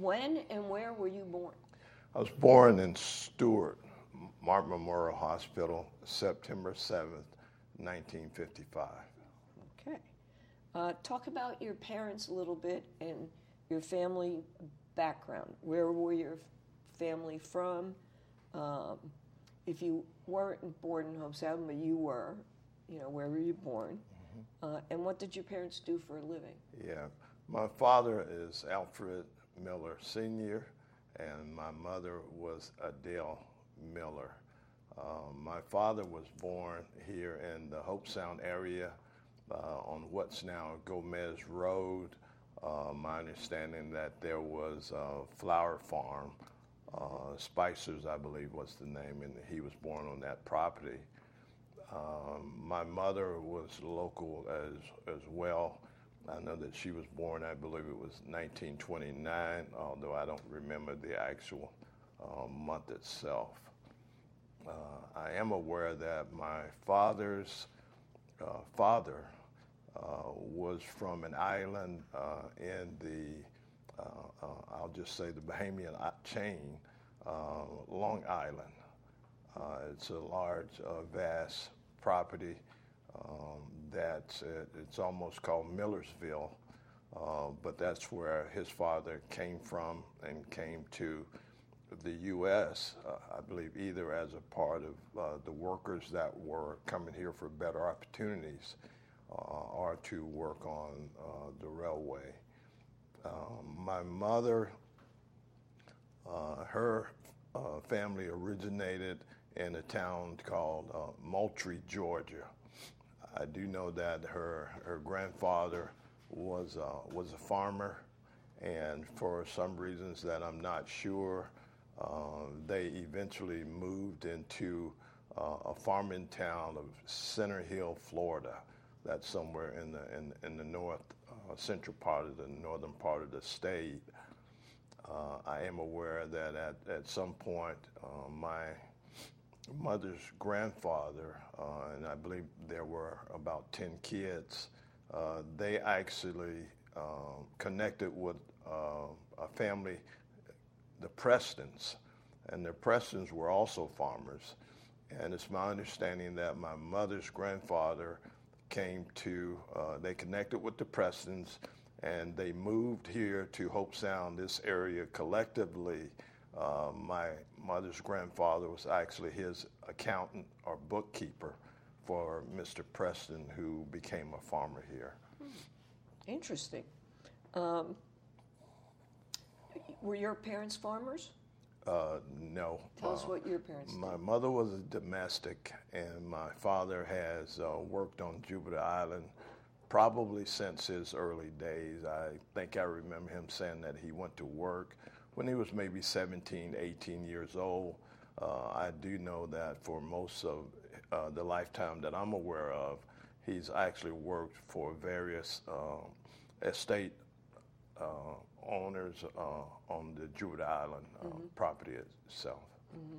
when and where were you born? I was born in Stuart, Martin Memorial Hospital, September 7th, 1955. Okay. Uh, talk about your parents a little bit and your family background. Where were your family from? Um, if you weren't born in Hobe Sound, but you were, you know, where were you born? Uh, and what did your parents do for a living? Yeah, my father is Alfred Miller Sr., and my mother was Adele Miller. Um, my father was born here in the Hobe Sound area uh, on what's now Gomez Road. Uh, my understanding that there was a flower farm, uh, Spicer's, I believe, was the name, and he was born on that property. Um, my mother was local as as well. I know that she was born, I believe it was 1929, although I don't remember the actual uh, month itself. Uh, I am aware that my father's uh, father uh, was from an island uh, in the, uh, I'll just say the Bahamian chain, Long Island. it's a large, vast property um, that it's almost called Millersville, uh, but that's where his father came from and came to the U.S., uh, I believe, either as a part of uh, the workers that were coming here for better opportunities uh, or to work on uh, the railway. Um, my mother, uh, her family originated in a town called Moultrie, Georgia. I do know that her her grandfather was uh, was a farmer, and for some reasons that I'm not sure, uh, they eventually moved into uh, a farming town of Center Hill, Florida. That's somewhere in the in, in the north uh, central part of the northern part of the state. I am aware that at, at some point my mother's grandfather, uh, and I believe there were about 10 kids, uh, they actually uh, connected with uh, a family, the Prestons, and the Prestons were also farmers. And it's my understanding that my mother's grandfather came to, uh, they connected with the Prestons, and they moved here to Hobe Sound, this area collectively uh, my mother's grandfather was actually his accountant or bookkeeper for Mr. Preston, who became a farmer here. Hmm. Interesting. Um, were your parents farmers? Uh, no. Tell us uh, what your parents My did. mother was a domestic, and my father has uh, worked on Jupiter Island probably since his early days. I think I remember him saying that he went to work when he was maybe 17, 18 years old. Uh, I do know that for most of uh, the lifetime that I'm aware of, he's actually worked for various uh, estate uh, owners uh, on the Jupiter Island uh, mm-hmm. property itself. Mm-hmm.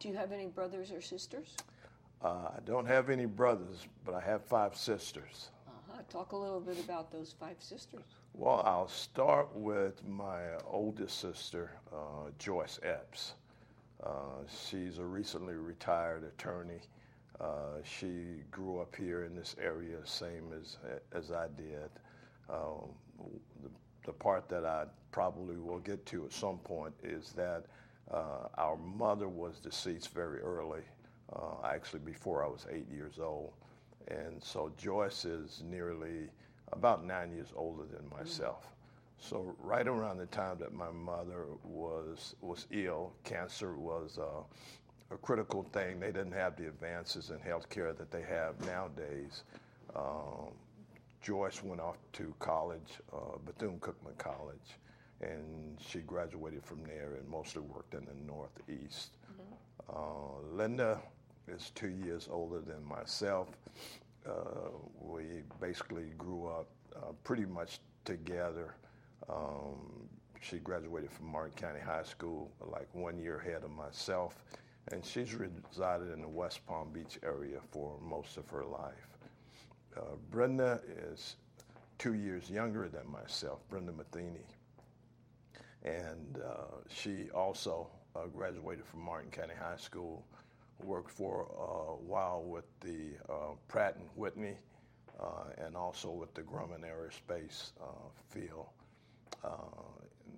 Do you have any brothers or sisters? I don't have any brothers, but I have five sisters. Uh-huh. Talk a little bit about those five sisters. Well, I'll start with my oldest sister, uh, Joyce Epps. Uh, she's a recently retired attorney. Uh, she grew up here in this area, same as as I did. Um, the, the, part that I probably will get to at some point is that uh, our mother was deceased very early, uh, actually before I was eight years old, and so Joyce is nearly about nine years older than myself. So right around the time that my mother was was ill, cancer was uh, a critical thing. They didn't have the advances in healthcare that they have nowadays. Um, Joyce went off to college, uh, Bethune-Cookman College, and she graduated from there and mostly worked in the Northeast. Mm-hmm. Uh, Linda is two years older than myself. Uh, we basically grew up uh, pretty much together. Um, she graduated from Martin County High School like one year ahead of myself, and she's resided in the West Palm Beach area for most of her life. Uh, Brenda is two years younger than myself, Brenda Matheny. and uh, she also uh, graduated from Martin County High School. Worked for a while with the uh, Pratt and Whitney, uh, and also with the Grumman Aerospace uh, field.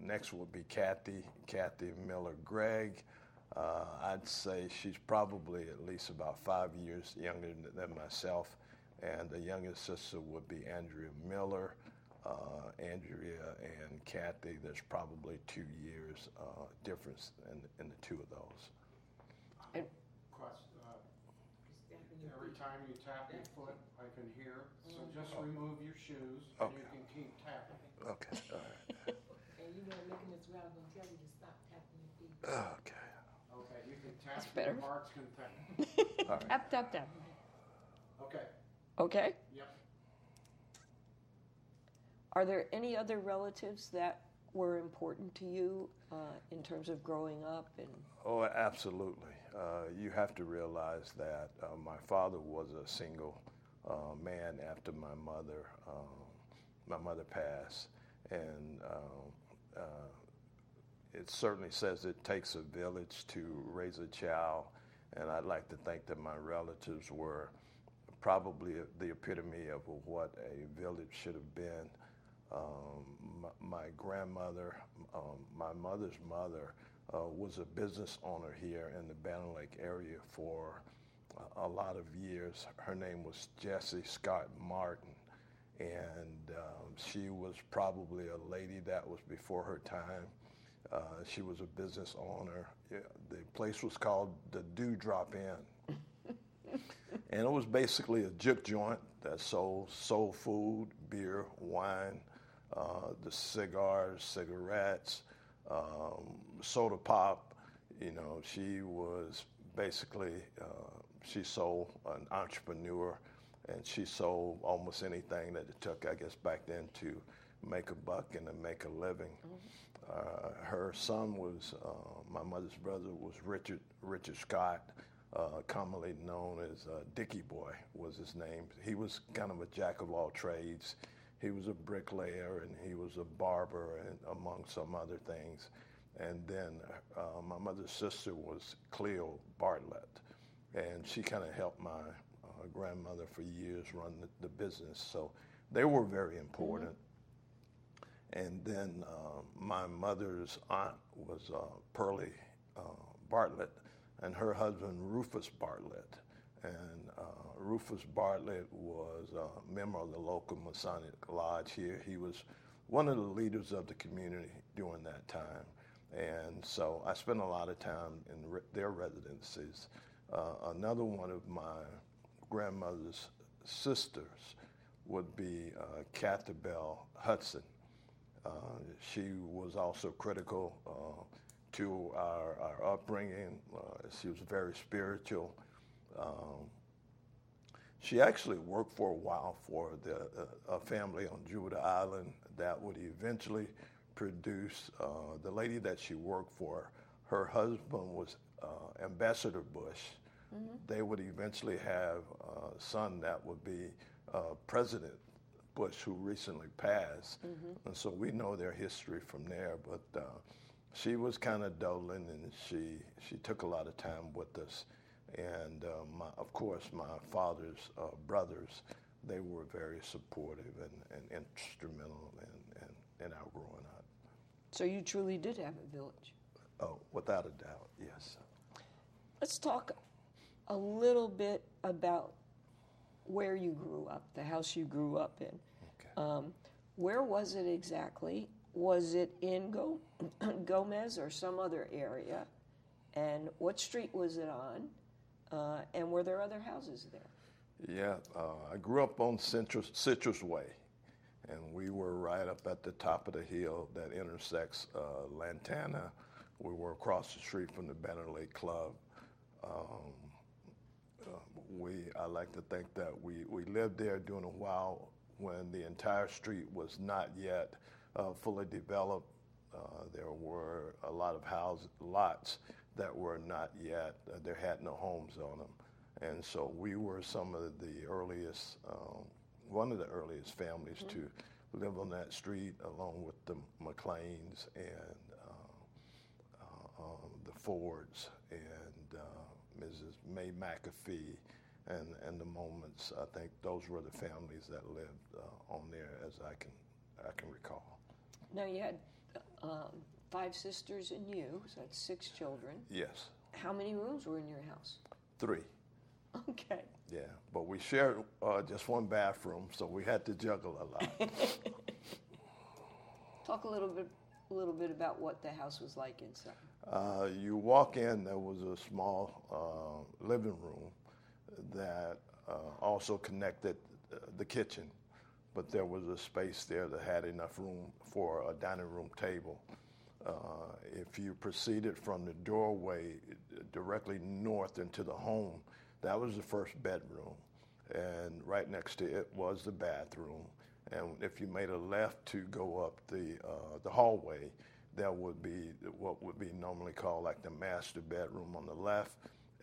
next would be Kathy, Kathy Miller Gregg. Uh, I'd say she's probably at least about five years younger than myself, and the youngest sister would be Andrea Miller. Uh, Andrea and Kathy, there's probably two years uh, difference in, in the two of those. And Question, uh, every time you tap your foot, I can hear, so just remove your shoes and you Okay. can keep tapping. Okay. All right. And you know, making this round, gonna tell you to stop tapping your feet. Okay. Okay, you can tap That's to your better. heart's content. All right. tap, tap, tap. Okay, Okay. yep. Are there any other relatives that were important to you uh, in terms of growing up? And Oh, absolutely. Uh, you have to realize that uh, my father was a single uh, man after my mother. Um, my mother passed, and um, uh, it certainly says it takes a village to raise a child. And I'd like to think that my relatives were probably the epitome of what a village should have been. Um, my, my grandmother, um, my mother's mother, uh, was a business owner here in the Banner Lake area for a, a lot of years. Her name was Jessie Scott Martin, and um, she was probably a lady that was before her time. Uh, she was a business owner. Yeah, the place was called the Dewdrop Inn and it was basically a juke joint that sold soul food, beer, wine, uh, the cigars, cigarettes, um, soda pop. You know, she was basically uh, she sold an entrepreneur, and she sold almost anything that it took, I guess, back then to make a buck and to make a living. Uh, her son was uh, my mother's brother was Richard Richard Scott, uh, commonly known as uh, Dickie Boy was his name. He was kind of a jack of all trades. He was a bricklayer and he was a barber and among some other things. And then uh, my mother's sister was Cleo Bartlett, and she kind of helped my uh, grandmother for years run the, the business. So they were very important. And then uh, my mother's aunt was uh, Pearlie uh, Bartlett, and her husband Rufus Bartlett. And uh, Rufus Bartlett was a member of the local Masonic Lodge here. He was one of the leaders of the community during that time. And so I spent a lot of time in re- their residences. Uh, another one of my grandmother's sisters would be uh, Cathy Bell Hudson. Uh, she was also critical uh, to our, our upbringing. Uh, she was very spiritual. Um, she actually worked for a while for the, uh, a family on Jupiter Island that would eventually produce uh, the lady that she worked for. Her husband was uh, Ambassador Bush. They would eventually have a son that would be uh, President Bush, who recently passed. And so we know their history from there. But uh, she was kind of doling, and she she took a lot of time with us. And uh, my, of course, my father's uh, brothers, they were very supportive and, and instrumental in, in, in our growing up. so you truly did have a village. Oh, without a doubt, yes. Let's talk a little bit about where you grew up, the house you grew up in. Okay. Um, where was it exactly? Was it in Go- Gomez or some other area? And what street was it on? Uh, and were there other houses there? Yeah, uh, I grew up on Citrus, Citrus Way, and we were right up at the top of the hill that intersects uh, Lantana. We were across the street from the Banner Lake Club. Um, uh, we, I like to think that we, we lived there during a while when the entire street was not yet uh, fully developed. Uh, there were a lot of house lots that were not yet, uh, there had no homes on them. And so we were some of the earliest, um, one of the earliest families to live on that street along with the McLeans and um, the Fords and uh, Mrs. May McAfee and, and the Moments. I think those were the families that lived uh, on there as I can, I can recall. Now you had um, five sisters and you, so that's six children. Yes, How many rooms were in your house? three. Okay. Yeah, but we shared uh, just one bathroom, so we had to juggle a lot. Talk a little bit, a little bit about what the house was like inside. Uh, you walk in, there was a small uh, living room that uh, also connected uh, the kitchen, but there was a space there that had enough room for a dining room table. Uh, if you proceeded from the doorway directly north into the home, that was the first bedroom, and right next to it was the bathroom. And if you made a left to go up the uh, the hallway, there would be what would be normally called like the master bedroom on the left,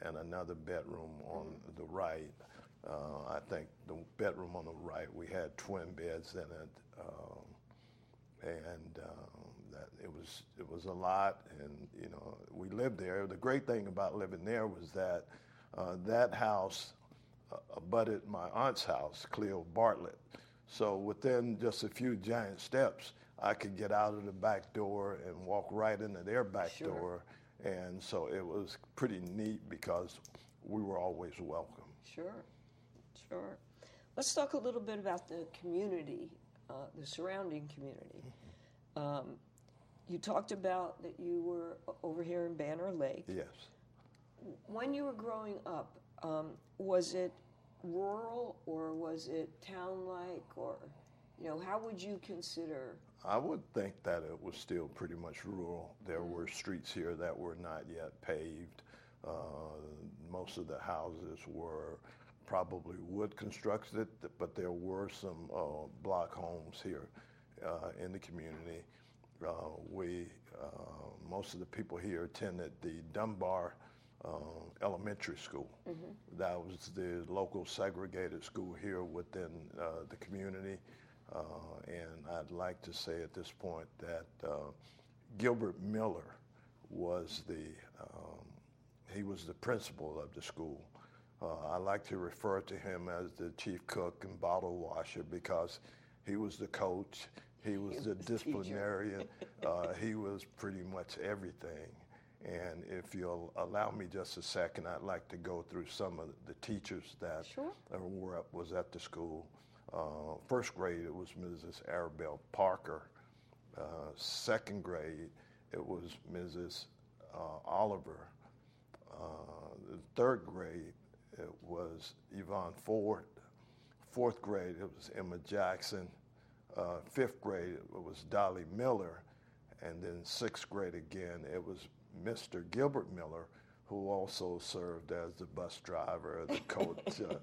and another bedroom on the right. Uh, I think the bedroom on the right we had twin beds in it, um, and um, it was it was a lot. And you know we lived there. The great thing about living there was that uh, that house uh, abutted my aunt's house, Cleo Bartlett. So within just a few giant steps, I could get out of the back door and walk right into their back Sure. door. And so it was pretty neat because we were always welcome. Sure, sure. Let's talk a little bit about the community, uh, the surrounding community. Um, you talked about that you were over here in Banner Lake. Yes. When you were growing up, um, was it rural or was it town-like, or you know, how would you consider? I would think that it was still pretty much rural. There were streets here that were not yet paved. Uh, most of the houses were probably wood constructed, but there were some uh, block homes here uh, in the community. Uh, we, uh, most of the people here attended the Dunbar uh, Elementary School. That was the local segregated school here within uh, the community. Uh, and I'd like to say at this point that uh, Gilbert Miller was the um, he was the principal of the school. Uh, I like to refer to him as the chief cook and bottle washer because he was the coach, he was the was the teacher. disciplinarian, uh, he was pretty much everything. And if you'll allow me just a second, I'd like to go through some of the teachers that Sure. were up, was at the school. Uh, first grade, it was Mrs. Arabelle Parker. Uh, second grade, it was Mrs. Uh, Oliver. Uh, third grade, it was Yvonne Ford. Fourth grade, it was Emma Jackson. Uh, fifth grade, it was Dolly Miller. And then sixth grade again, it was Mr. Gilbert Miller, who also served as the bus driver, the coach. uh,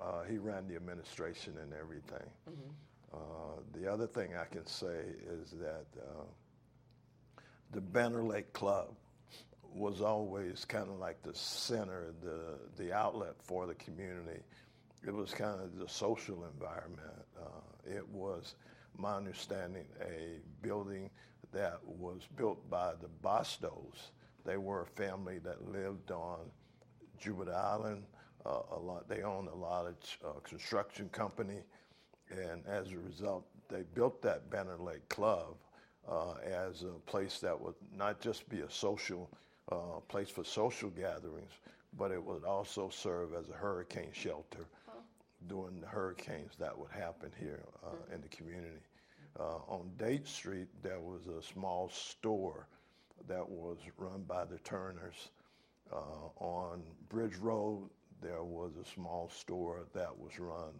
uh, he ran the administration and everything. Uh, the other thing I can say is that uh, the Banner Lake Club was always kind of like the center, the the outlet for the community. It was kind of the social environment. Uh, it was, my understanding, a building that was built by the Bostos. They were a family that lived on Jupiter Island. Uh, a lot, they owned a lot of uh, construction company, and as a result, they built that Banner Lake Club uh, as a place that would not just be a social uh, place for social gatherings, but it would also serve as a hurricane shelter during the hurricanes that would happen here uh, in the community. Uh, on Date Street, there was a small store that was run by the Turners. Uh, on Bridge Road, there was a small store that was run.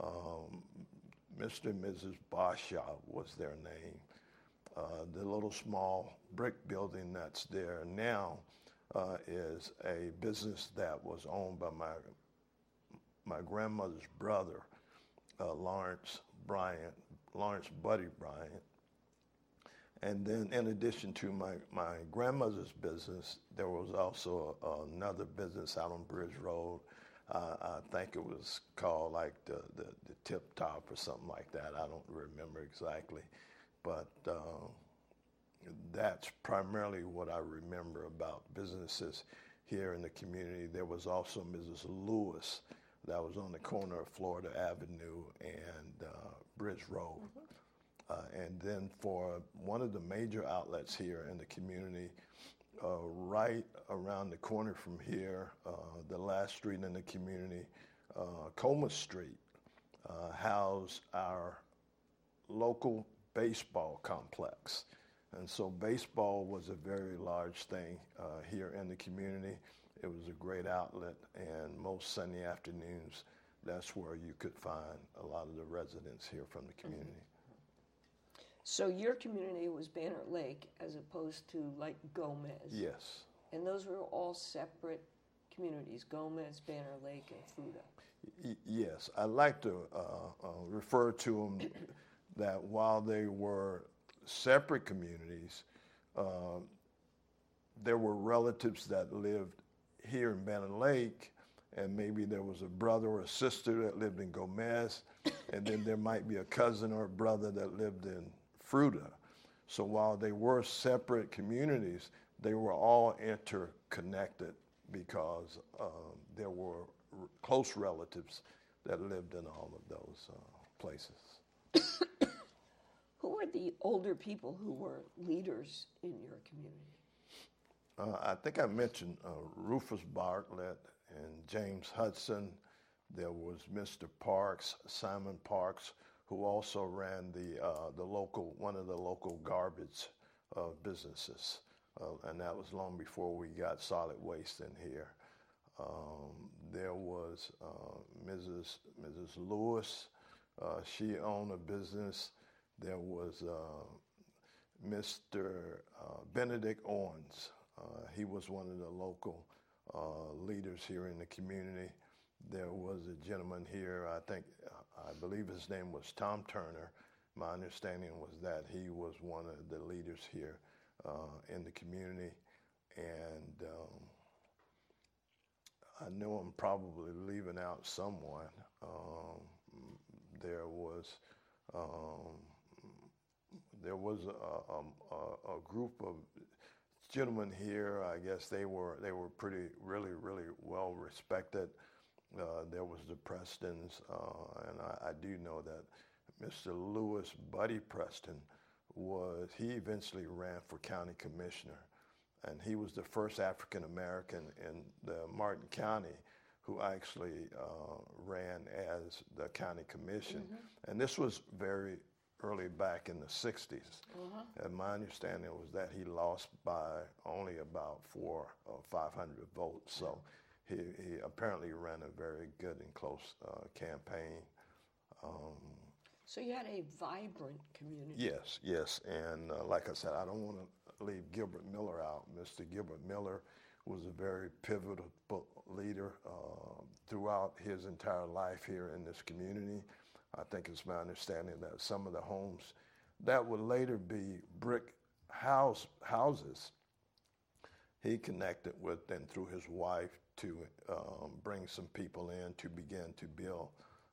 Um, Mr. and Mrs. Boshaw was their name. Uh, the little small brick building that's there now uh, is a business that was owned by my my grandmother's brother, uh, Lawrence Bryant, Lawrence Buddy Bryant. And then, in addition to my, my grandmother's business, there was also another business out on Bridge Road. Uh, I think it was called like the, the, the Tip Top or something like that. I don't remember exactly. But uh, that's primarily what I remember about businesses here in the community. There was also Mrs. Lewis that was on the corner of Florida Avenue and uh, Bridge Road. Uh, and then for one of the major outlets here in the community, uh, right around the corner from here, uh, the last street in the community, uh, Coleman Street, uh, housed our local baseball complex. And so baseball was a very large thing uh, here in the community. It was a great outlet, and most Sunday afternoons, that's where you could find a lot of the residents here from the community. So your community was Banner Lake as opposed to like Gomez. Yes. And those were all separate communities Gomez, Banner Lake, and. Y- yes, I like to uh, uh, refer to them that while they were separate communities, uh, there were relatives that lived here in Banner Lake, and maybe there was a brother or a sister that lived in Gomez, and then there might be a cousin or a brother that lived in Fruta. So while they were separate communities, they were all interconnected because um, there were r- close relatives that lived in all of those uh, places. Who were the older people who were leaders in your community? Uh, I think I mentioned uh, Rufus Bartlett and James Hudson. There was Mr. Parks, Simon Parks, who also ran the uh, the local one of the local garbage uh, businesses, uh, and that was long before we got solid waste in here. Um, there was uh, Mrs. Mrs. Lewis. She owned a business. There was Mr. Benedict Owens. Uh, he was one of the local uh, leaders here in the community. There was a gentleman here, I think, I believe his name was Tom Turner. My understanding was that he was one of the leaders here uh, in the community. And um, I know I'm probably leaving out someone. Um, there was um, there was a, a, a, group of gentlemen here. I guess they were they were pretty really really well respected. Uh, there was the Prestons, uh, and I, I, do know that Mr. Lewis Buddy Preston was he eventually ran for county commissioner, and he was the first African American in the Martin County who actually uh, ran as the county commission, mm-hmm. and this was very early back in the 60s. Uh-huh. And my understanding was that he lost by only about four or 500 votes. So he, he apparently ran a very good and close uh, campaign. Um, so you had a vibrant community. Yes, yes. And uh, like I said, I don't want to leave Gilbert Miller out. Mr. Gilbert Miller was a very pivotal leader uh, throughout his entire life here in this community. I think it's my understanding that some of the homes that would later be brick house houses, he connected with and through his wife to um, bring some people in to begin to build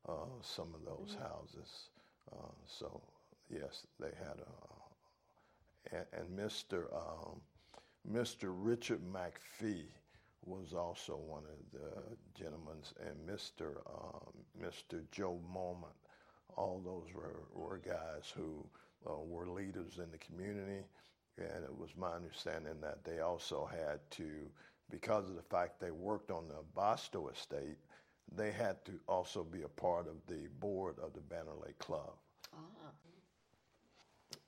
uh, some of those mm-hmm. houses. Uh, so yes, they had a, and, and Mr. Um, Mr. Richard McPhee was also one of the gentlemen, and Mr. Um, Mr. Joe Moment. All those were, were guys who uh, were leaders in the community, and it was my understanding that they also had to, because of the fact they worked on the Boston estate, they had to also be a part of the board of the Banner Lake Club. Ah.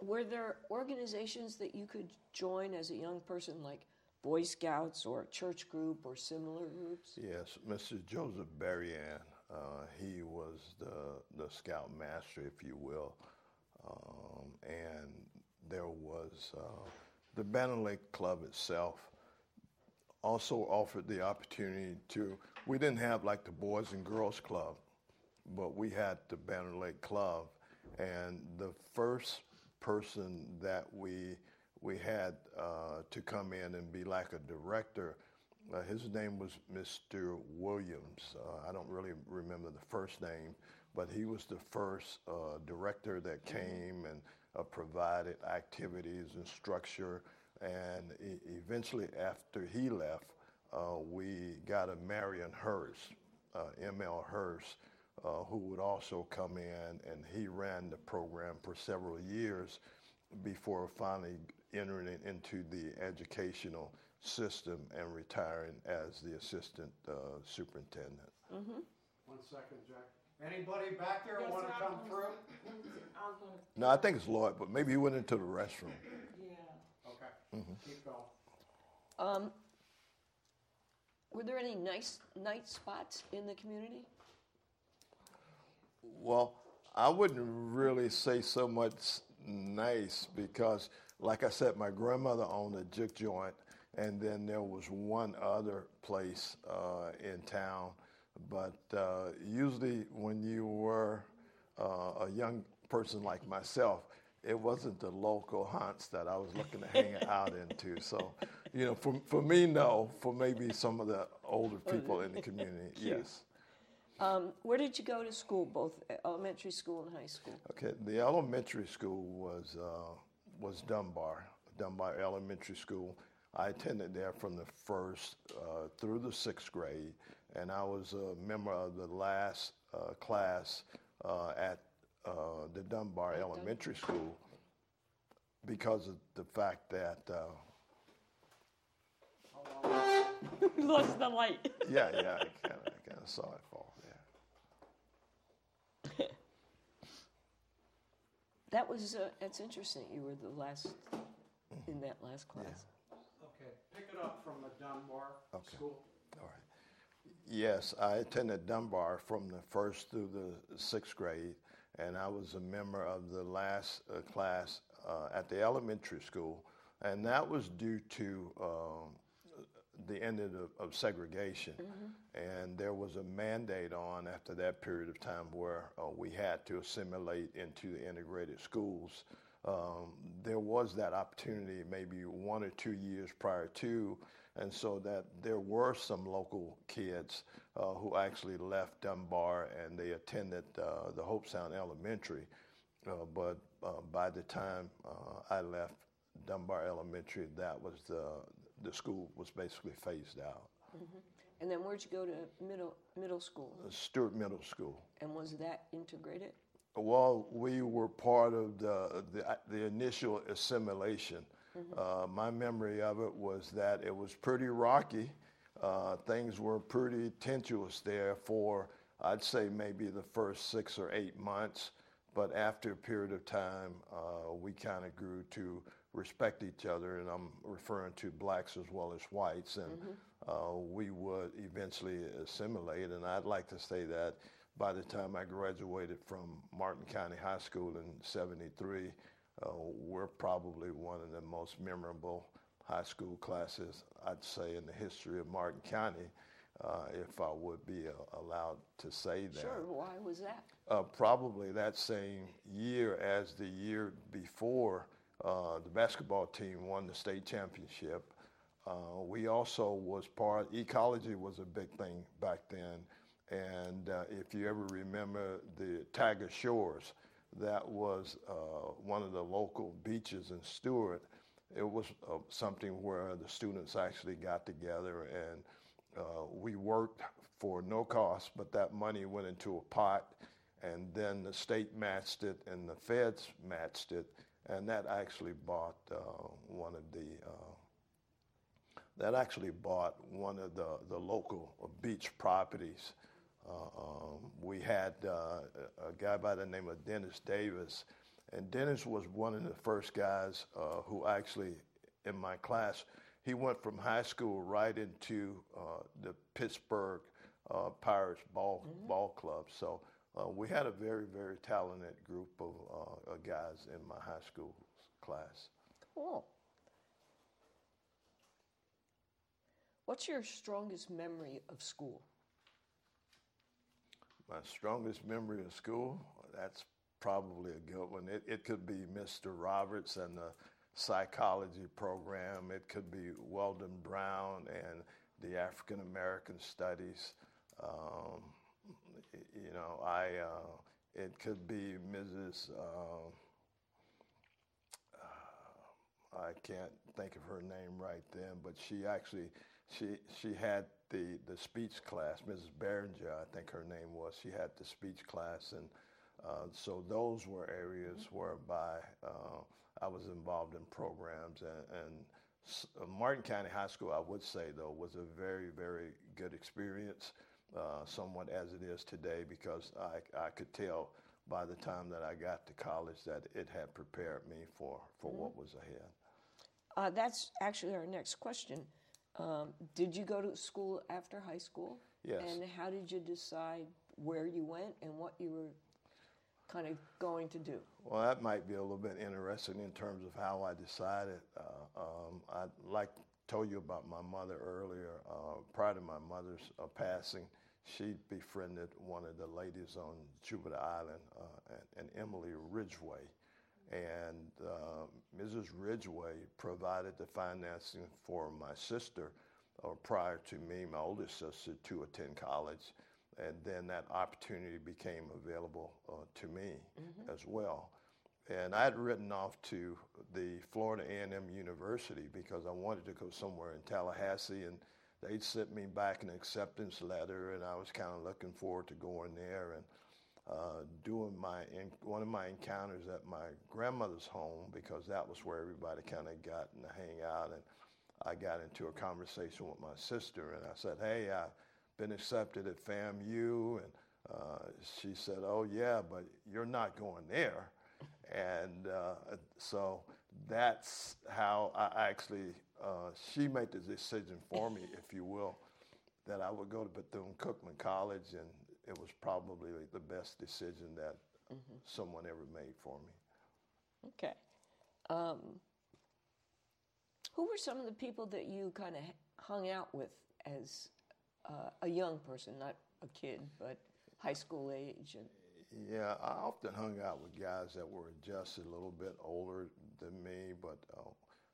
Were there organizations that you could join as a young person, like Boy Scouts or a church group or similar groups? Yes, Mrs. Joseph Berrien, uh, he was the, the scout master, if you will. Um, and there was uh, the Banner Lake Club itself also offered the opportunity to, we didn't have like the Boys and Girls Club, but we had the Banner Lake Club. And the first person that we we had uh, to come in and be like a director. Uh, his name was Mr. Williams. Uh, I don't really remember the first name, but he was the first uh, director that came, and uh, provided activities and structure. And e- eventually, after he left, uh, we got a Marion Hurst, uh, M.L. Hurst, who would also come in, and he ran the program for several years before finally entering into the educational system and retiring as the assistant uh, superintendent. One second, Jack. Anybody back there That's wanna what I come was through? gonna- I was gonna, No, I think it's Lloyd, but maybe he went into the restroom. yeah. Okay, keep going. Um, were there any nice night spots in the community? Well, I wouldn't really say so much nice because, like I said, my grandmother owned a juke joint, and then there was one other place uh, in town. But uh, usually, when you were uh, a young person like myself, it wasn't the local haunts that I was looking to hang out into. So, you know, for, for me, no. For maybe some of the older people in the community, yes. Um, where did you go to school, both elementary school and high school? Okay, the elementary school was uh, was Dunbar, Dunbar Elementary School. I attended there from the first uh, through the sixth grade, and I was a member of the last uh, class uh, at uh, the Dunbar Elementary School because of the fact that uh, Lost the light. yeah, yeah, I kind of kind of saw it fall. Yeah. That was uh, that's interesting. You were the last in that last class. okay, pick it up from the Dunbar Okay. School. All right. Yes, I attended Dunbar from the first through the sixth grade, and I was a member of the last uh, class uh, at the elementary school, and that was due to um, the end of, of segregation. And there was a mandate on after that period of time where uh, we had to assimilate into the integrated schools. Um, there was that opportunity maybe one or two years prior to, and so that there were some local kids uh, who actually left Dunbar and they attended uh, the Hobe Sound Elementary. Uh, but uh, by the time uh, I left Dunbar Elementary, that was the the school was basically phased out. And then where'd you go to middle middle school? Stuart Middle School. And was that integrated? Well, we were part of the the, the initial assimilation. Uh, my memory of it was that it was pretty rocky. Uh, things were pretty tenuous there for I'd say maybe the first six or eight months. But after a period of time, uh, we kind of grew to respect each other, and I'm referring to blacks as well as whites, and uh, we would eventually assimilate. And I'd like to say that by the time I graduated from Martin County High School in '73, uh, we're probably one of the most memorable high school classes, I'd say, in the history of Martin County, uh, if I would be uh, allowed to say that. Sure. Why was that? Uh, probably that same year as the year before uh, the basketball team won the state championship. Uh, we also was part. Ecology was a big thing back then, and uh, if you ever remember the Tiger Shores, that was uh, one of the local beaches in Stuart. It was uh, something where the students actually got together and we worked for no cost, but that money went into a pot, and then the state matched it, and the feds matched it, and that actually bought uh, one of the uh, that actually bought one of the the local beach properties. Uh, um, we had uh, a guy by the name of Dennis Davis, and Dennis was one of the first guys uh, who actually, in my class, he went from high school right into uh, the Pittsburgh uh, Pirates ball ball club. So uh, we had a very very talented group of uh, guys in my high school class. Cool. What's your strongest memory of school? My strongest memory of school, that's probably a good one. It, it could be Mr. Roberts and the psychology program. It could be Weldon Brown and the African American studies. Um, you know, I, uh, it could be Mrs. Uh, I can't think of her name right then, but she actually she she had the the speech class. Mrs. Behringer, I think her name was. She had the speech class, and uh, so those were areas whereby uh, I was involved in programs. And, and s- uh, Martin County High School, I would say though, was a very very good experience, uh, somewhat as it is today, because I I could tell by the time that I got to college that it had prepared me for for what was ahead. Uh, that's actually our next question. Um, did you go to school after high school? Yes. And how did you decide where you went and what you were kind of going to do? Well, that might be a little bit interesting in terms of how I decided. Uh, um, I like told you about my mother earlier. Uh, prior to my mother's uh, passing, she befriended one of the ladies on Jupiter Island, uh, and, and Emily Ridgway. And uh, Mrs. Ridgway provided the financing for my sister uh, prior to me, my oldest sister, to attend college. And then that opportunity became available uh, to me as well. And I had written off to the Florida A&M University because I wanted to go somewhere in Tallahassee, and they'd sent me back an acceptance letter, and I was kind of looking forward to going there and uh, doing my one of my encounters at my grandmother's home because that was where everybody kind of got to hang out, and I got into a conversation with my sister, and I said, "Hey, I've been accepted at FAMU," and uh, she said, "Oh yeah, but you're not going there." and uh, so that's how I actually uh, she made the decision for me, if you will, that I would go to Bethune Cookman College, and it was probably the best decision that someone ever made for me. Okay. Um, who were some of the people that you kind of hung out with as uh, a young person, not a kid, but high school age? And Yeah, I often hung out with guys that were just a little bit older than me, but uh,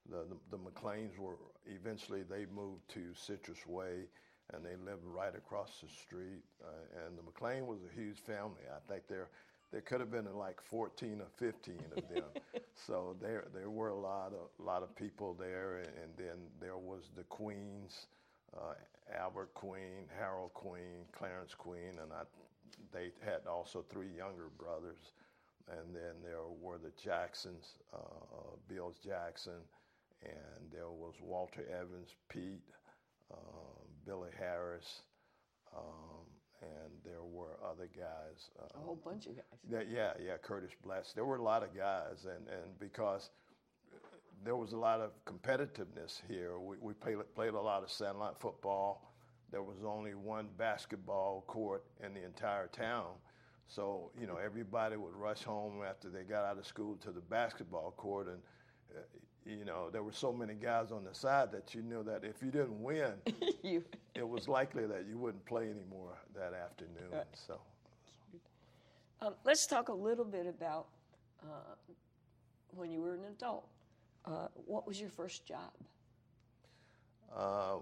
the, the the McLeans were eventually they moved to Citrus Way, and they lived right across the street. Uh, and the McLean was a huge family. I think there there could have been like 14 or 15 of them. so there there were a lot of lot of people there, and, and then there was the Queens. Uh, Albert Queen, Harold Queen, Clarence Queen, and I they had also three younger brothers, and then there were the Jacksons, uh, Bill Jackson, and there was Walter Evans, Pete, um, Billy Harris, um, and there were other guys. a Uh, whole bunch of guys. that, yeah, yeah, Curtis Bless. There were a lot of guys, and, and because there was a lot of competitiveness here, we, we played, played a lot of satellite football. There was only one basketball court in the entire town. So, you know, everybody would rush home after they got out of school to the basketball court. And, uh, you know, there were so many guys on the side that you knew that if you didn't win, you, it was likely that you wouldn't play anymore that afternoon. Right. So. um, let's talk a little bit about uh, when you were an adult. Uh, what was your first job? Uh,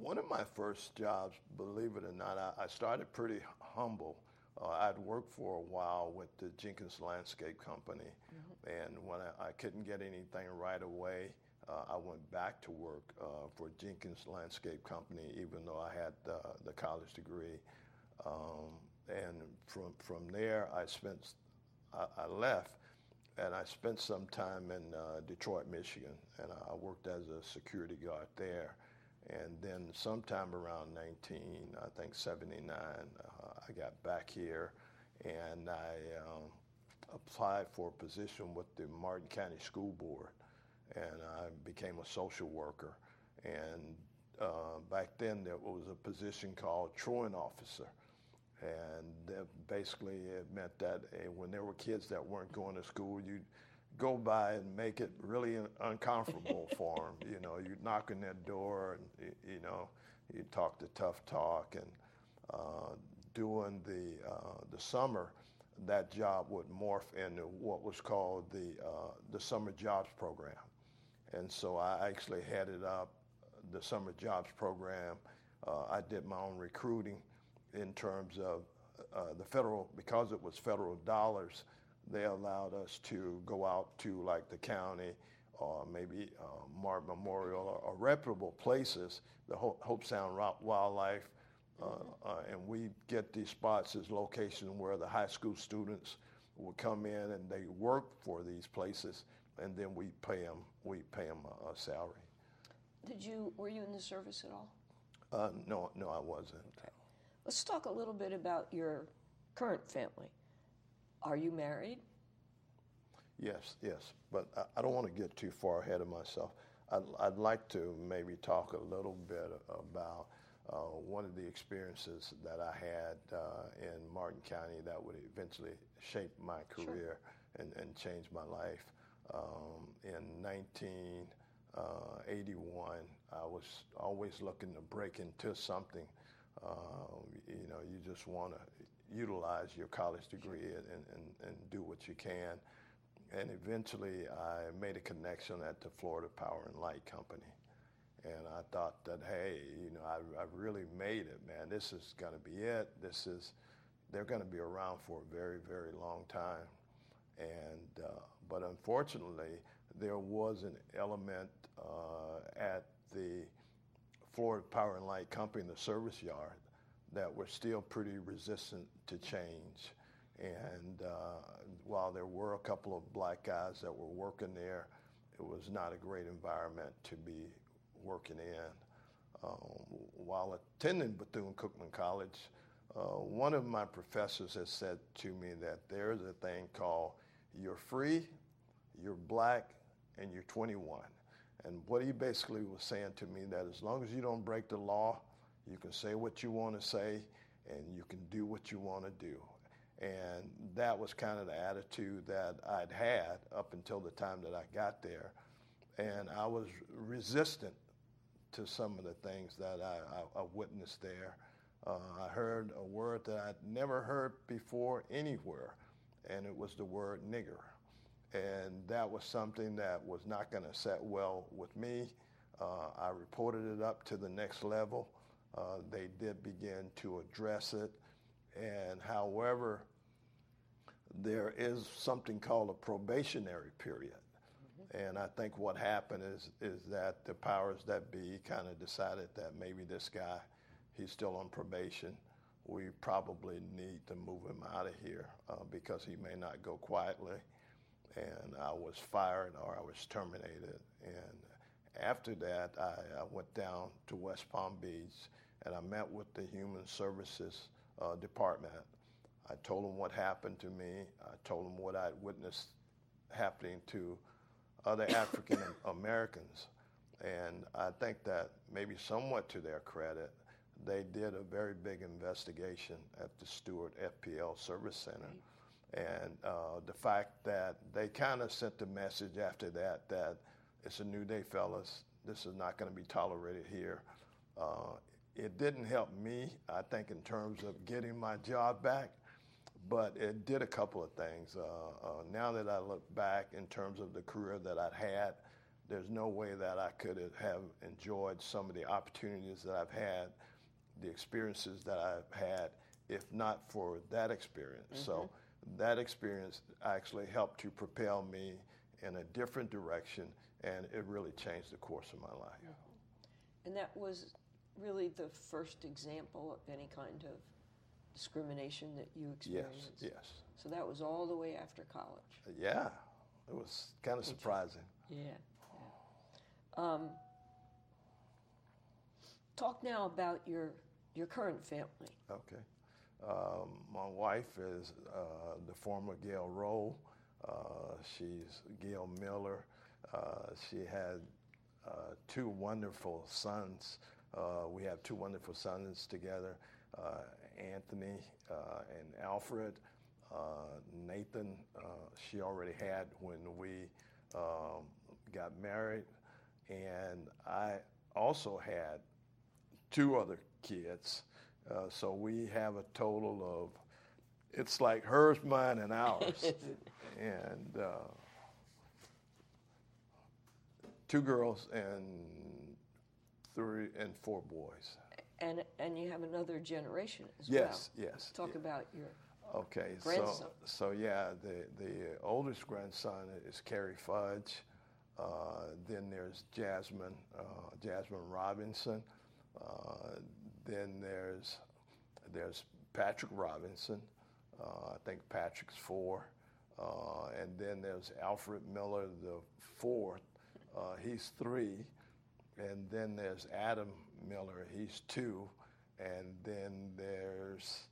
one of my first jobs, believe it or not, I, I started pretty humble. Uh, I'd worked for a while with the Jenkins Landscape Company, and when I, I couldn't get anything right away, uh, I went back to work uh, for Jenkins Landscape Company, even though I had the, the college degree. Um, and from from there, I spent, I, I left, and I spent some time in uh, Detroit, Michigan, and I worked as a security guard there. And then sometime around 19, I think 79, uh, I got back here, and I um, applied for a position with the Martin County School Board, and I became a social worker. And uh, back then, there was a position called truant officer. And that basically, it meant that uh, when there were kids that weren't going to school, you'd go by and make it really un- uncomfortable for them. You know, you'd knock on their door and, you know, you'd talk the tough talk. And uh, during the, uh, the summer, that job would morph into what was called the, uh, the Summer Jobs Program. And so I actually headed up the Summer Jobs Program. Uh, I did my own recruiting in terms of uh, the federal, because it was federal dollars, they allowed us to go out to like the county or maybe uh, Memorial or, or reputable places, the Hobe Sound Wildlife, uh, uh, and we get these spots as locations where the high school students will come in and they work for these places, and then we pay them we pay them a, a salary. Did you were you in the service at all? Uh, no, no, I wasn't. Let's talk a little bit about your current family. Are you married? Yes, yes, but I, I don't want to get too far ahead of myself. I'd, I'd like to maybe talk a little bit about uh, one of the experiences that I had uh, in Martin County that would eventually shape my career and, and change my life. Um, in 1981, I was always looking to break into something. Um, you know, you just want to utilize your college degree and, and, and do what you can. And eventually, I made a connection at the Florida Power and Light Company. And I thought that, hey, you know, I, I really made it, man. This is going to be it. This is, they're going to be around for a very, very long time. And, uh, but unfortunately, there was an element uh, at the Florida Power and Light Company, the service yard, that were still pretty resistant to change. And uh, while there were a couple of black guys that were working there, it was not a great environment to be working in. Um, while attending Bethune Cookman College, uh, one of my professors has said to me that there's a thing called you're free, you're black, and you're 21. And what he basically was saying to me that as long as you don't break the law, you can say what you want to say, and you can do what you want to do. And that was kind of the attitude that I'd had up until the time that I got there. And I was resistant to some of the things that I, I, I witnessed there. Uh, I heard a word that I'd never heard before anywhere, and it was the word nigger. And that was something that was not going to set well with me. Uh, I reported it up to the next level. Uh, they did begin to address it. And however, there is something called a probationary period. And I think what happened is is that the powers that be kind of decided that maybe this guy, he's still on probation. We probably need to move him out of here uh, because he may not go quietly. And I was fired or I was terminated. And after that, I, I went down to West Palm Beach and I met with the Human Services uh, Department. I told them what happened to me. I told them what I'd witnessed happening to other African Americans. And I think that maybe somewhat to their credit, they did a very big investigation at the Stuart FPL Service Center. And uh, the fact that they kind of sent the message after that that it's a new day, fellas. This is not going to be tolerated here. Uh, it didn't help me, I think, in terms of getting my job back but it did a couple of things. Uh, uh, now that I look back in terms of the career that I'd had, there's no way that I could have enjoyed some of the opportunities that I've had, the experiences that I've had, if not for that experience. Mm-hmm. So that experience actually helped to propel me in a different direction, and it really changed the course of my life. And that was really the first example of any kind of discrimination that you experienced? Yes, yes. So that was all the way after college? Yeah, it was kind of surprising. Yeah, yeah. Um, talk now about your, your current family. Okay. Um, my wife is uh, the former Gail Rowe. Uh, she's Gail Miller. Uh, she had uh, two wonderful sons. Uh, we have two wonderful sons together. Uh, Anthony uh, and Alfred. Uh, Nathan, uh, she already had when we um, got married. And I also had two other kids. Uh, so we have a total of, it's like hers, mine, and ours. and uh, two girls and three and four boys. And, and you have another generation as yes, well. Yes, yes. Talk about your okay, grandson. So, so yeah, the, the oldest grandson is Kerry Fudge. Uh, then there's Jasmine, uh, Jasmine Robinson. Uh, then there's there's Patrick Robinson. Uh, I think Patrick's four. Uh, and then there's Alfred Miller, the fourth. Uh, he's three. And then there's Adam Miller. He's two. And then there's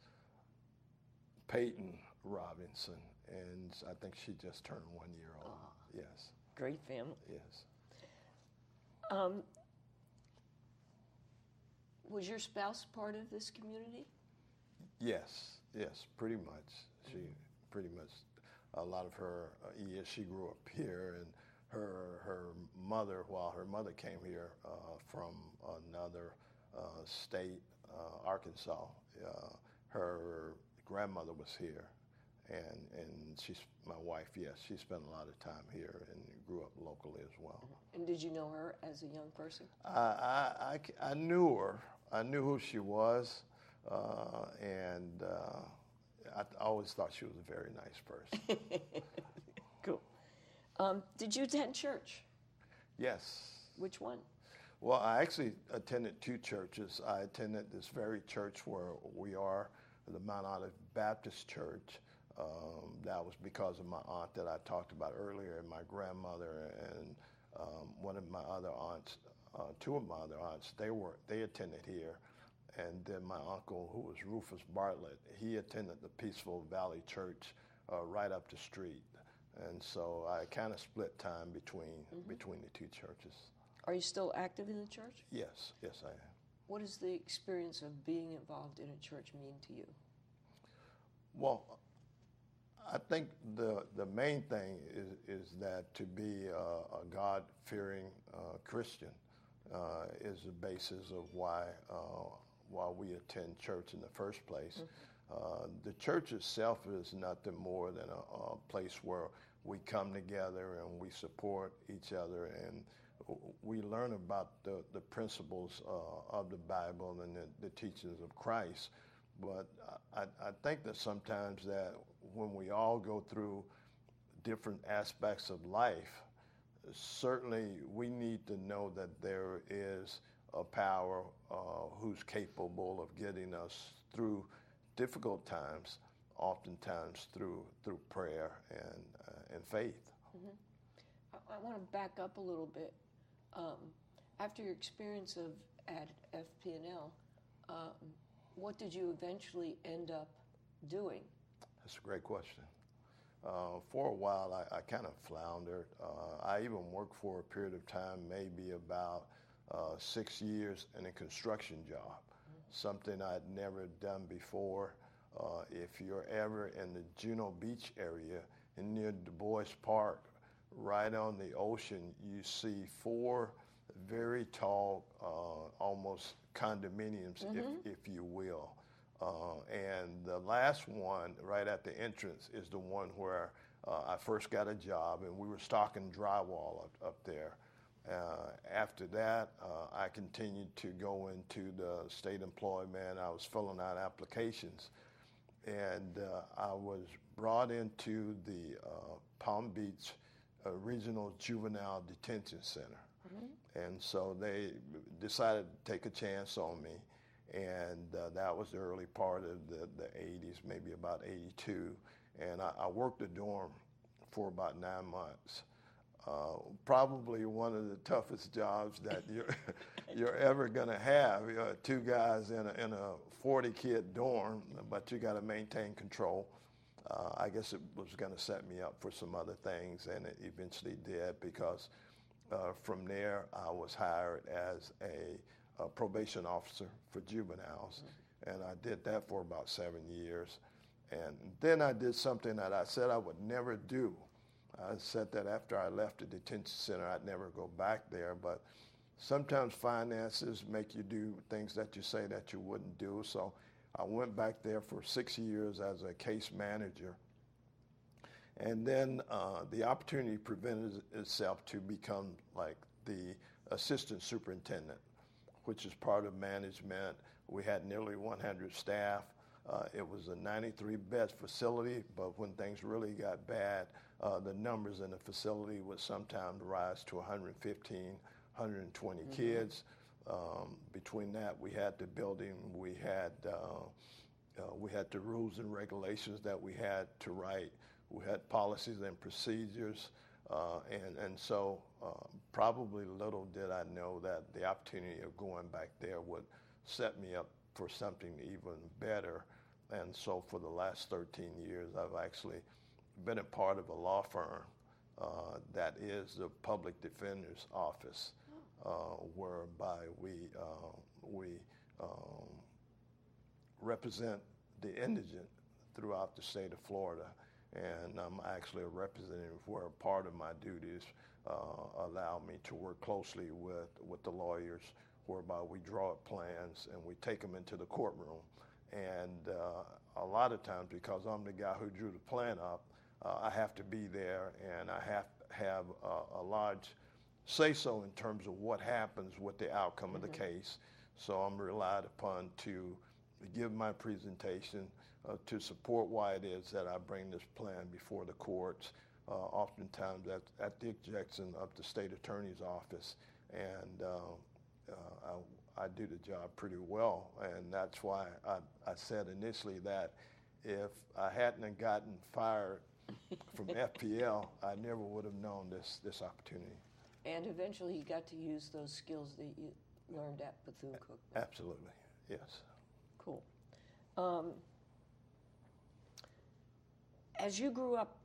Peyton Robinson. And I think she just turned one year old. Yes. Great family. Yes. Um, was your spouse part of this community? Yes, yes, pretty much. She pretty much a lot of her uh, years she grew up here, and her her mother, while her mother came here uh, from another uh, state, uh, Arkansas, uh, her grandmother was here, and and she's my wife. Yes, she spent a lot of time here and grew up locally as well. And did you know her as a young person? I I knew her. I knew who she was, uh, and uh, I always thought she was a very nice person. Um, did you attend church? yes. Which one? Well, I actually attended two churches. I attended this very church where we are, the Mount Olive Baptist Church. Um, that was because of my aunt that I talked about earlier, and my grandmother, and um, one of my other aunts, uh, two of my other aunts. They were they attended here, and then my uncle, who was Rufus Bartlett, he attended the Peaceful Valley Church uh, right up the street, and so I kind of split time between between the two churches. Are you still active in the church? Yes, yes, I am. What does the experience of being involved in a church mean to you? Well, I think the the main thing is is that to be a, a God fearing uh, Christian uh, is the basis of why uh, why we attend church in the first place. Uh, the church itself is nothing more than a, a place where we come together and we support each other and we learn about the, the principles uh, of the Bible and the, the teachings of Christ. But I, I think that sometimes that when we all go through different aspects of life, certainly we need to know that there is a power uh, who's capable of getting us through difficult times, oftentimes through through prayer and and faith. I, I want to back up a little bit. Um, after your experience of at FP&L, um, what did you eventually end up doing? That's a great question. Uh, for a while, I, I kind of floundered. Uh, I even worked for a period of time, maybe about uh, six years, in a construction job, something I'd never done before. Uh, if you're ever in the Juno Beach area, and near Du Bois Park, right on the ocean, you see four very tall, uh, almost condominiums, if, if you will. Uh, and the last one, right at the entrance, is the one where uh, I first got a job, and we were stocking drywall up, up there. Uh, after that, uh, I continued to go into the state employment. I was filling out applications, and uh, I was brought into the uh, Palm Beach uh, Regional Juvenile Detention Center. And so they decided to take a chance on me. And uh, that was the early part of the, the 80s, maybe about 82. And I, I worked the dorm for about nine months. Uh, probably one of the toughest jobs that you're, you're ever going to have. Two guys in a, in a 40 kid dorm, but you got to maintain control. Uh, I guess it was going to set me up for some other things, and it eventually did because uh, from there I was hired as a, a probation officer for juveniles, and I did that for about seven years. And then I did something that I said I would never do. I said that after I left the detention center, I'd never go back there, but sometimes finances make you do things that you say that you wouldn't do. So I went back there for six years as a case manager. And then uh, the opportunity presented itself to become like the assistant superintendent, which is part of management. We had nearly 100 staff. Uh, it was a 93 bed facility, but when things really got bad, uh, the numbers in the facility would sometimes rise to 115, 120 kids. Um, between that, we had the building, we had uh, uh, we had the rules and regulations that we had to write. We had policies and procedures, uh, and and so uh, probably little did I know that the opportunity of going back there would set me up for something even better. And so for the last 13 years, I've actually been a part of a law firm uh, that is the public defender's office, whereby we uh, we um, represent the indigent throughout the state of Florida. And I'm actually a representative where part of my duties uh, allow me to work closely with, with the lawyers, whereby we draw up plans and we take them into the courtroom. And uh, a lot of times, because I'm the guy who drew the plan up, uh, I have to be there and I have have a, a large say so in terms of what happens with the outcome of the case. So I'm relied upon to give my presentation uh, to support why it is that I bring this plan before the courts, uh, oftentimes at, at the objection of the state attorney's office. And uh, uh, I, I do the job pretty well. And that's why I, I said initially that if I hadn't gotten fired from FPL, I never would have known this, this opportunity. And eventually you got to use those skills that you learned at Bethune Cookman. Absolutely, yes. Cool. Um, as you grew up,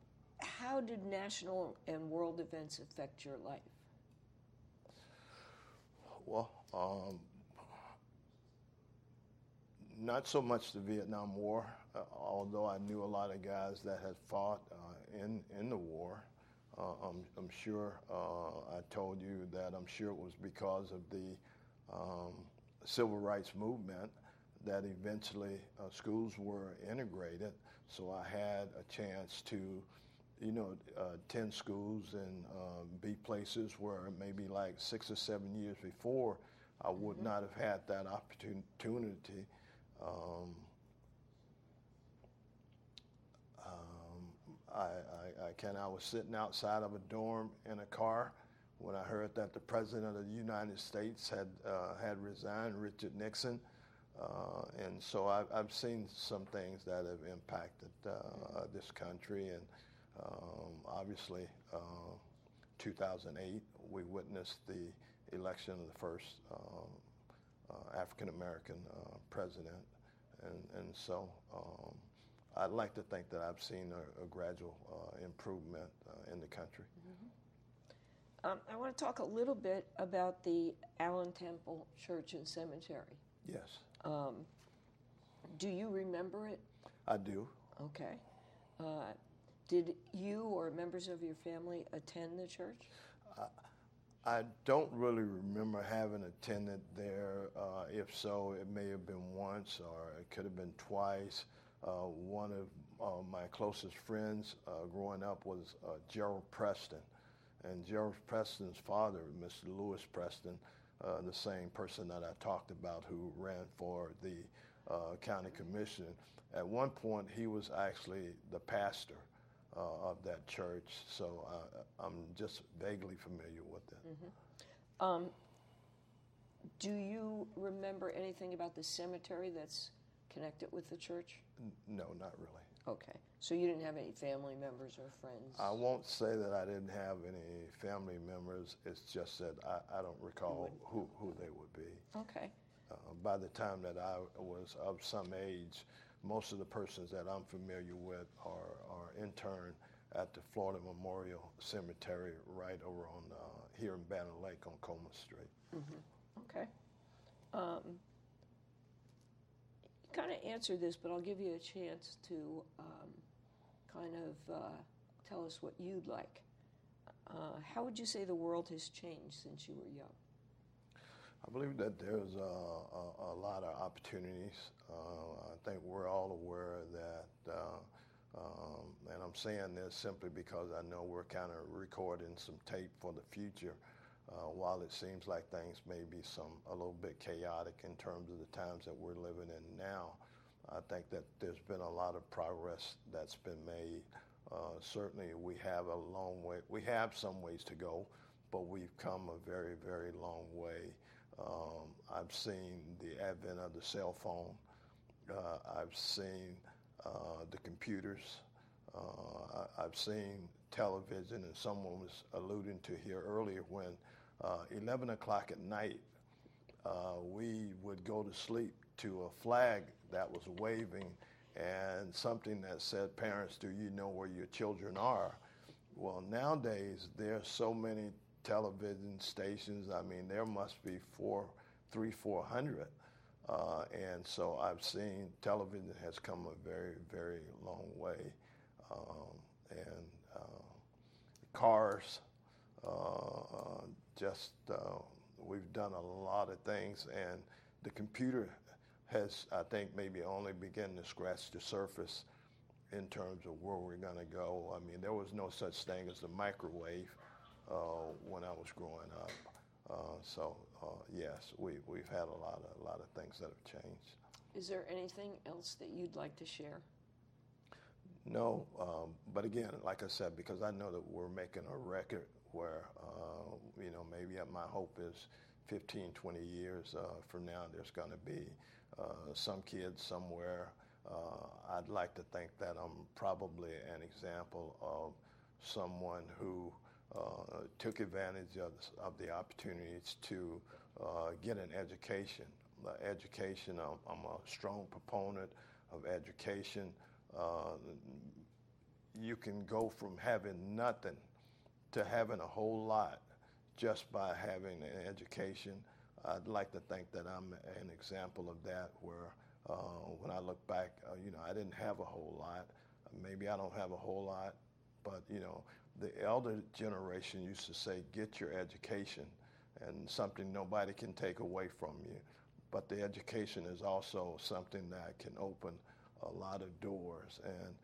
how did national and world events affect your life? Well, um, not so much the Vietnam War, uh, although I knew a lot of guys that had fought uh, in in the war. Uh, I'm, I'm, sure uh, I told you that I'm sure it was because of the um, civil rights movement that eventually uh, schools were integrated. So I had a chance to, you know, uh, attend schools and um, be places where maybe like six or seven years before I would mm-hmm. not have had that opportunity. Um, I, I, I, can. I was sitting outside of a dorm in a car when I heard that the president of the United States had uh, had resigned, Richard Nixon. Uh, and so I've, I've, seen some things that have impacted uh, this country. And um, obviously, uh, 2008, we witnessed the election of the first um, uh, African American uh, president. And, and so um, I'd like to think that I've seen a, a gradual uh, improvement in the country. Mm-hmm. Um, I want to talk a little bit about the Allen Temple Church and Cemetery. Yes. Um, do you remember it? I do. Okay. Uh, did you or members of your family attend the church? Uh, I don't really remember having attended there. Uh, if so, it may have been once or it could have been twice. Uh, one of uh, my closest friends uh, growing up was Gerald Preston. And Gerald Preston's father, Mr. Lewis Preston, uh, the same person that I talked about who ran for the uh, county commission. At one point, he was actually the pastor uh, of that church, so I'm just vaguely familiar with it. Mm-hmm. Um, do you remember anything about the cemetery that's connected with the church? N- no, not really. Okay. So you didn't have any family members or friends? I won't say that I didn't have any family members. It's just that I, I don't recall who, who they would be. Okay. Uh, by the time that I was of some age, most of the persons that I'm familiar with are, are interned at the Florida Memorial Cemetery right over on uh, here in Banner Lake on Coleman Street. Mm-hmm. Okay. Um, kind of answered this, but I'll give you a chance to um, kind of uh, tell us what you'd like. Uh, how would you say the world has changed since you were young? I believe that there's a, a, a lot of opportunities. Uh, I think we're all aware that, uh, um, and I'm saying this simply because I know we're kind of recording some tape for the future. Uh, while it seems like things may be some a little bit chaotic in terms of the times that we're living in now, I think that there's been a lot of progress that's been made Uh, certainly, we have a long way. We have some ways to go, but we've come a very, very long way. Um, I've seen the advent of the cell phone. Uh, I've seen uh, the computers. Uh, I- I've seen television, and someone was alluding to here earlier when uh, 11 o'clock at night, uh, we would go to sleep to a flag that was waving and something that said, Parents, do you know where your children are? Well, nowadays, there are so many television stations. I mean, there must be four, three, four hundred. Uh, and so I've seen television has come a very, very long way. Um, and uh, cars, uh, just uh, we've done a lot of things. And the computer has, I think, maybe only begun to scratch the surface in terms of where we're going to go. I mean, there was no such thing as the microwave uh, when I was growing up. Uh, so uh, yes, we we've had a lot of a lot of things that have changed. Is there anything else that you'd like to share? No, um, but again, like I said, because I know that we're making a record where, uh, you know, maybe my hope is 15, 20 years uh, from now, there's going to be uh, some kids somewhere. Uh, I'd like to think that I'm probably an example of someone who uh, took advantage of, of the opportunities to uh, get an education. Uh, education, I'm, I'm a strong proponent of education. Uh, you can go from having nothing to having a whole lot just by having an education. I'd like to think that I'm an example of that, where uh, when I look back, uh, you know, I didn't have a whole lot. Maybe I don't have a whole lot, but, you know, the elder generation used to say, get your education, and something nobody can take away from you. But the education is also something that can open a lot of doors. And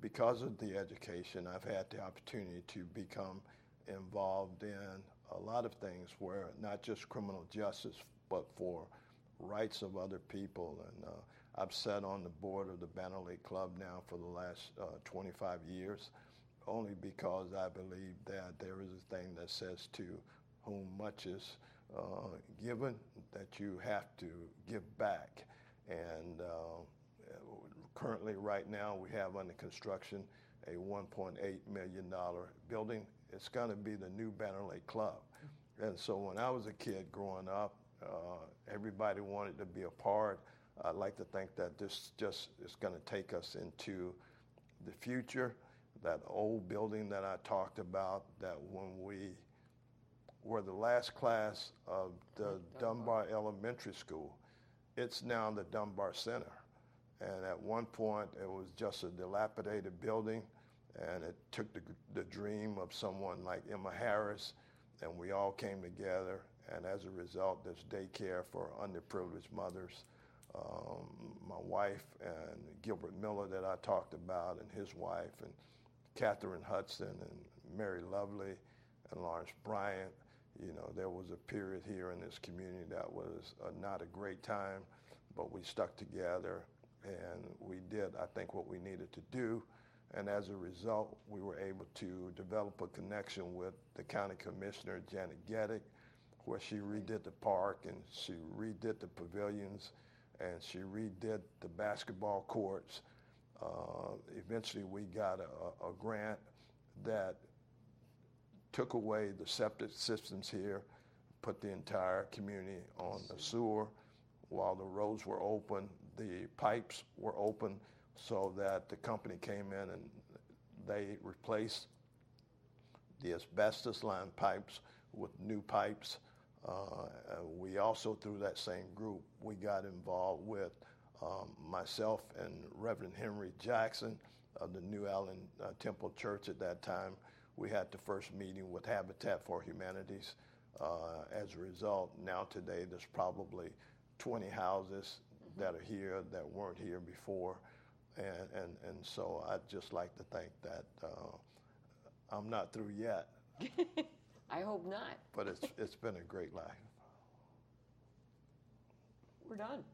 because of the education, I've had the opportunity to become involved in a lot of things where not just criminal justice, but for rights of other people. And uh, I've sat on the board of the Banner Lake Club now for the last uh, 25 years, only because I believe that there is a thing that says to whom much is uh, given, that you have to give back. And uh, currently, right now, we have under construction a $1.8 million building. It's going to be the new Banner Lake Club. And so when I was a kid growing up, uh, everybody wanted to be a part. I'd like to think that this just is going to take us into the future. That old building that I talked about, that when we were the last class of the Dunbar Elementary School, it's now the Dunbar Center. And at one point, it was just a dilapidated building, and it took the, the dream of someone like Emma Harris, and we all came together. And as a result, there's daycare for underprivileged mothers. Um, my wife and Gilbert Miller, that I talked about, and his wife, and Catherine Hudson, and Mary Lovely, and Lawrence Bryant. You know, there was a period here in this community that was uh, not a great time, but we stuck together and we did, I think, what we needed to do. And as a result, we were able to develop a connection with the county commissioner, Janet Gettig, where she redid the park and she redid the pavilions and she redid the basketball courts. Uh, eventually, we got a, a grant that took away the septic systems here, put the entire community on the sewer while the roads were open, the pipes were open so that the company came in and they replaced the asbestos line pipes with new pipes. Uh, we also, through that same group, we got involved with um, myself and Reverend Henry Jackson of the New Allen uh, Temple Church at that time. We had the first meeting with Habitat for Humanities. Uh, as a result, now today there's probably 20 houses that are here that weren't here before. And, and, and so I'd just like to think that uh, I'm not through yet, I hope not. but it's, it's been a great life. We're done.